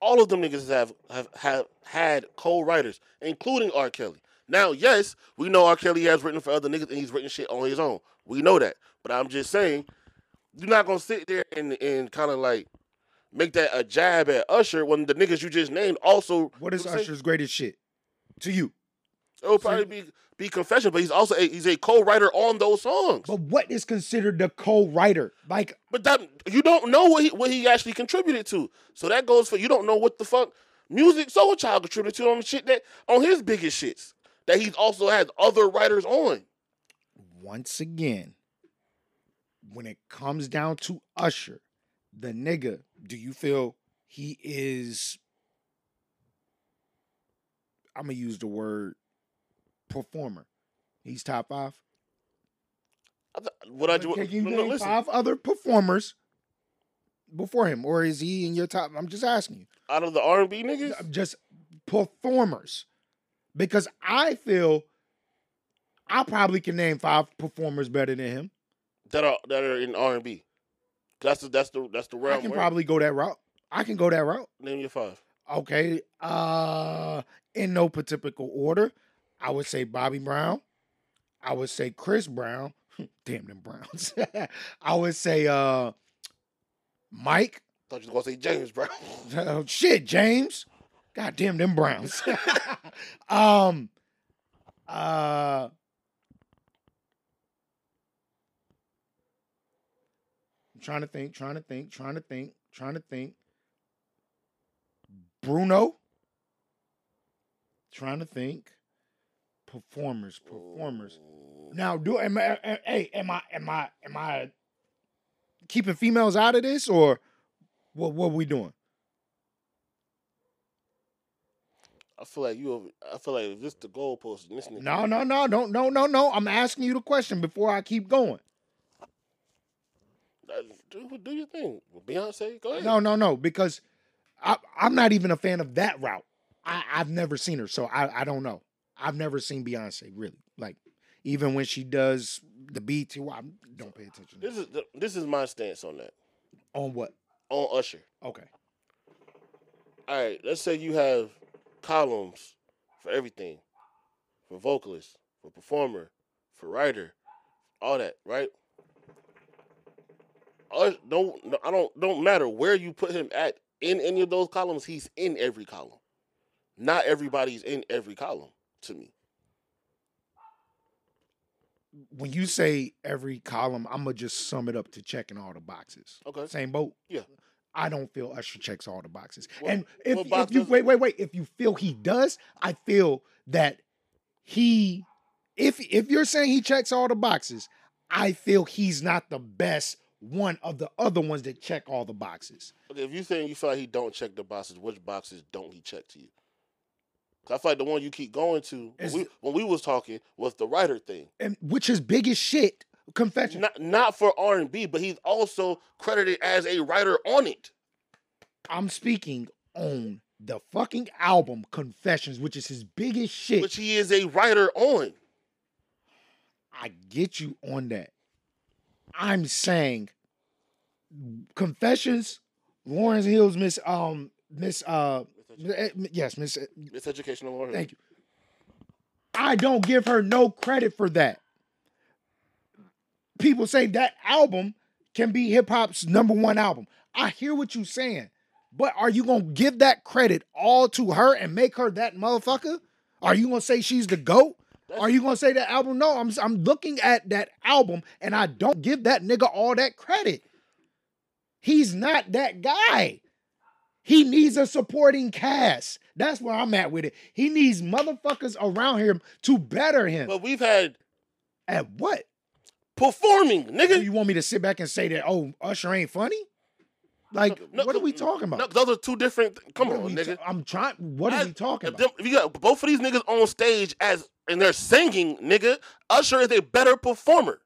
all of them niggas have have, have had co-writers, including R. Kelly. Now, yes, we know R. Kelly has written for other niggas and he's written shit on his own. We know that. But I'm just saying, you're not gonna sit there and, and kind of like make that a jab at Usher when the niggas you just named also what is do the same- Usher's greatest shit to you? It will probably be be confession, but he's also a, he's a co-writer on those songs. But what is considered the co-writer? Like, But that you don't know what he what he actually contributed to. So that goes for you don't know what the fuck Musiq Soulchild contributed to on the shit that on his biggest shits. That he's also has other writers on. Once again, when it comes down to Usher, the nigga, do you feel he is? I'm gonna use the word performer. He's top five. What I do? Can you no, no, name listen. five other performers before him, or is he in your top? I'm just asking you. Out of the R and B niggas, just performers because I feel I probably can name five performers better than him. that are that are in R and B. That's the that's the that's the I can we're probably go that route. I can go that route. name your five. Okay. Uh in no particular order. I would say Bobby Brown. I would say Chris Brown. [laughs] Damn them Browns. [laughs] I would say uh Mike. Thought you was gonna say James Brown. Oh, [laughs] shit, James. God damn them Browns. [laughs] um uh I'm trying to think, trying to think, trying to think, trying to think. Bruno. Trying to think. Performers, performers. Now, do am I, hey, am I am I am I keeping females out of this or what what are we doing? I feel like you. I feel like if this the goalpost, this nigga. No, no, no, don't no, no, no. I'm asking you the question before I keep going. Uh, Do, do your thing, Beyonce. Go ahead. No, no, no, because I, I'm not even a fan of that route. I, I've never seen her, so I, I don't know. I've never seen Beyonce really. Like even when she does the BET, I don't pay attention. This is the, this is my stance on that. on what? On Usher. Okay. All right. Let's say you have columns for everything, for vocalist, for performer, for writer, all that, right? Us- don't I don't don't matter where you put him at in any of those columns. He's in every column. Not everybody's in every column to me. When you say every column, I'm gonna just sum it up to checking all the boxes. Okay. Same boat. Yeah. I don't feel Usher checks all the boxes. What- and if, box if you wait, wait, wait, if you feel he does, I feel that he if if you're saying he checks all the boxes, I feel he's not the best one of the other ones that check all the boxes. Okay, if you're saying you feel like he don't check the boxes, which boxes don't he check to you? I feel like the one you keep going to when we, when we was talking was the writer thing. And which is big as shit. Confession. Not not for R and B, but he's also credited as a writer on it. I'm speaking on the fucking album Confessions, which is his biggest shit. Which he is a writer on. I get you on that. I'm saying Confessions, Lauryn Hill's Miss um Miss uh eh, yes, Miss eh, It's educational on thank you. I don't give her no credit for that. People say that album can be hip hop's number one album. I hear what you're saying, but are you gonna give that credit all to her and make her that motherfucker? Are you gonna say she's the goat? Are you gonna say that album? No, I'm I'm looking at that album and I don't give that nigga all that credit. He's not that guy. He needs a supporting cast. That's where I'm at with it. He needs motherfuckers around him to better him. But we've had At what? Performing, nigga. you want me to sit back and say that? Oh, Usher ain't funny. Like, No, what are we talking about? No, those are two different. Come What on, nigga. ta- I'm trying. What are I- we talking about? them- if you got both of these niggas on stage as and they're singing, nigga, Usher is a better performer.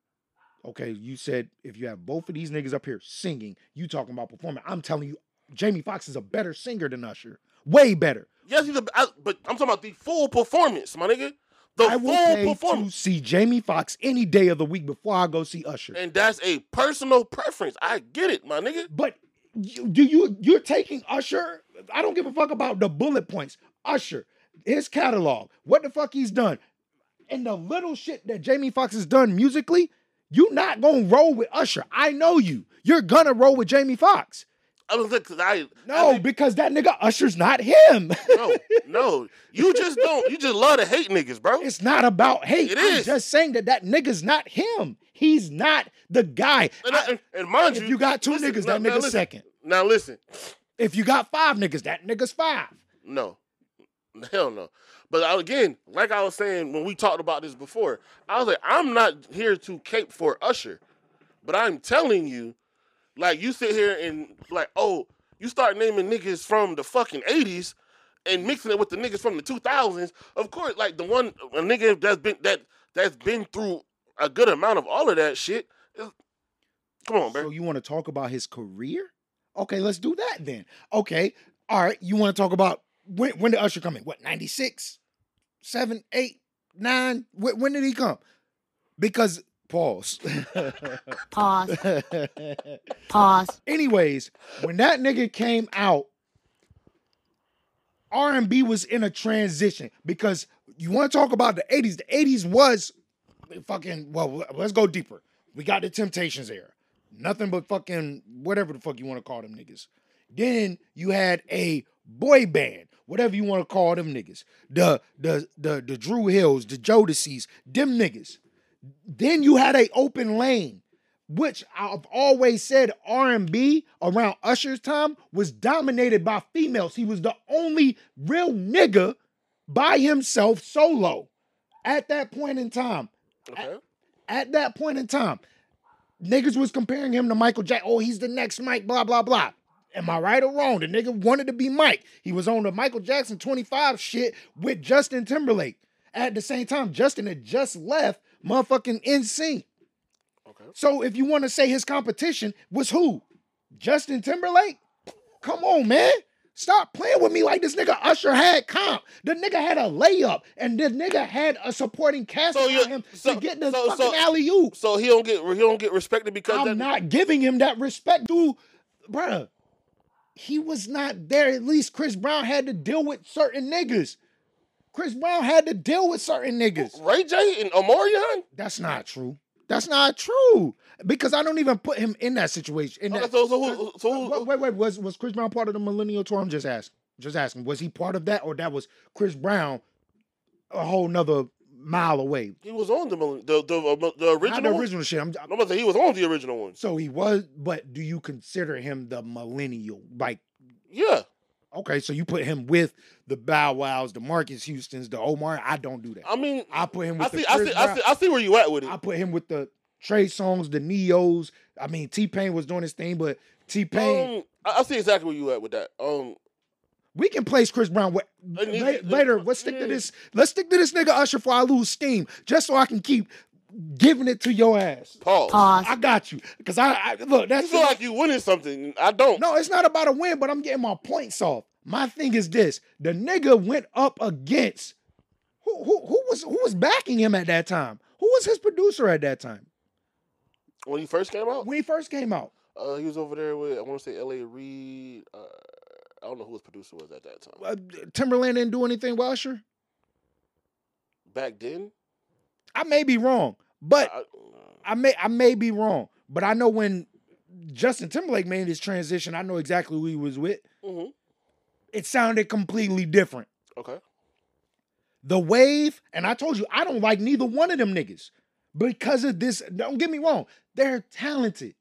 Okay, you said if you have both of these niggas up here singing, you talking about performing. I'm telling you, Jamie Foxx is a better singer than Usher. Way better. Yes, he's a, I, but I'm talking about the full performance, my nigga. The I will full performance. see Jamie Foxx any day of the week before I go see Usher. And that's a personal preference. I get it, my nigga. But you, do you you're taking Usher? I don't give a fuck about the bullet points. Usher, his catalog, what the fuck he's done, and the little shit that Jamie Foxx has done musically. You're not gonna roll with Usher. I know you. You're gonna roll with Jamie Foxx. I was like, I I No, think- because that nigga Usher's not him. no, no. You just don't. You just love to hate niggas, bro. it's not about hate. It I'm is. just saying that that nigga's not him. He's not the guy. And, I, and, and mind if you, you got two listen, niggas, now- that nigga's listen. second. Now listen, If you got five niggas, that nigga's five. no, hell no. But again, like I was saying when we talked about this before, I was like, I'm not here to cape for Usher, but I'm telling you, like you sit here and like, oh, you start naming niggas from the fucking '80s and mixing it with the niggas from the 2000s. Of course, like the one a nigga that's been that that's been through a good amount of all of that shit. Come on, bro. So you want to talk about his career? Okay, let's do that then. Okay, all right. You want to talk about when when did Usher come in? What 96, 7, 8, 9? When, when did he come? Because pause. [laughs] Pause. Pause. Anyways, when that nigga came out, R&B was in a transition because you want to talk about the 80s. The 80s was fucking well, let's go deeper. We got the Temptations era. Nothing but fucking whatever the fuck you want to call them niggas. Then you had a boy band, whatever you want to call them niggas. The the the the Dru Hills, the Jodeci's, them niggas. Then you had a open lane, which I've always said R&B around Usher's time was dominated by females. He was the only real nigga by himself solo at that point in time. Okay. At that point in time, niggas was comparing him to Michael Jackson. Oh, he's the next Mike, blah, blah, blah. Am I right or wrong? The nigga wanted to be Mike. He was on the Michael Jackson 25 shit with Justin Timberlake. At the same time, Justin had just left motherfucking NSYNC. Okay. So if you want to say his competition was who? Justin Timberlake? Come on, man. Stop playing with me like this nigga Usher had comp. The nigga had a layup, and the nigga had a supporting cast So you- him so- to get the so- fucking so- alley oop. So he don't get he don't get respected because I'm that, not giving him that respect, dude. Bruh, he was not there. At least Chris Brown had to deal with certain niggas. Chris Brown had to deal with certain niggas. Ray J and Omarion. That's not true. That's not true. Because I don't even put him in that situation. In Okay, that, so so who, so who, wait, wait, wait. Was was Chris Brown part of the Millennial Tour? I'm just asking. Just asking. Was he part of that, or that was Chris Brown a whole nother mile away? he was on the the the, uh, the Not original. the one? original shit. I'm, I'm about to say he was on the original one. so he was, but do you consider him the millennial? Like, Yeah. Okay, so you put him with the Bow Wows, the Marques Houston's, the Omar. I don't do that. I mean, I put him with I see, the I Chris see, I see, I see where you at with it. I put him with the Trey Songz, the Ne-Yos. I mean, T Pain was doing his thing, but T Pain. Um, I, I see exactly where you at with that. Um, we can place Chris Brown with, And he- la- later. Let's stick yeah. to this. Let's stick to this nigga Usher for I lose steam, just so I can keep giving it to your ass. pause. Pause. I got you, cause I, I look. You That's feel like you winning something. I don't. no. It's not about a win, but I'm getting my points off. My thing is this: the nigga went up against who? Who, who was who was backing him at that time? Who was his producer at that time When he first came out, when he first came out? uh, he was over there with I want to say L.A. Reid. Uh, I don't know who his producer was at that time. Uh, Timbaland didn't do anything with Usher. Back then, I may be wrong, but I, I may I may be wrong. But I know when Justin Timberlake made his transition, I know exactly who he was with. mhm. It sounded completely different. okay. The wave, and I told you I don't like neither one of them niggas because of this. Don't get me wrong, they're talented,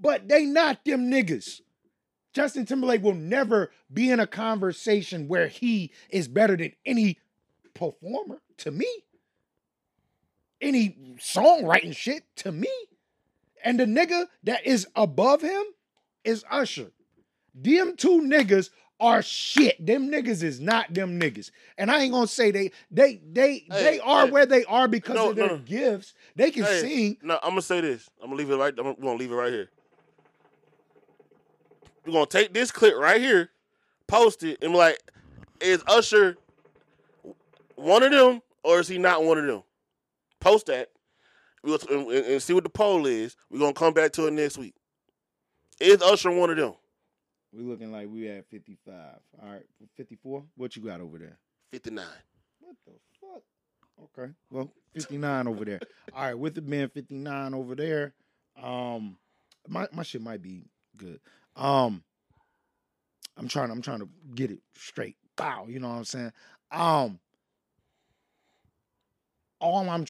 but they not them niggas. Justin Timberlake will never be in a conversation where he is better than any performer to me. Any songwriting shit to me. And the nigga that is above him is Usher. Them two niggas are shit. Them niggas is not them niggas. And I ain't gonna say they they they Hey, they are hey. where they are because No, of their no, gifts. They can Hey, sing. No, I'm gonna say this. I'm gonna leave it right. I'm gonna leave it right here. We're gonna take this clip right here, post it, and be like, is Usher one of them or is he not one of them? Post that. And- and see what the poll is. We're gonna come back to it next week. Is Usher one of them? We looking like we at 55. All right, 54. What you got over there? 59. What the fuck? Okay. Well, 59 over there. All right, with it being 59 over there, um my my shit might be good. Um I'm trying I'm trying to get it straight. Bow, you know what I'm saying? Um all I'm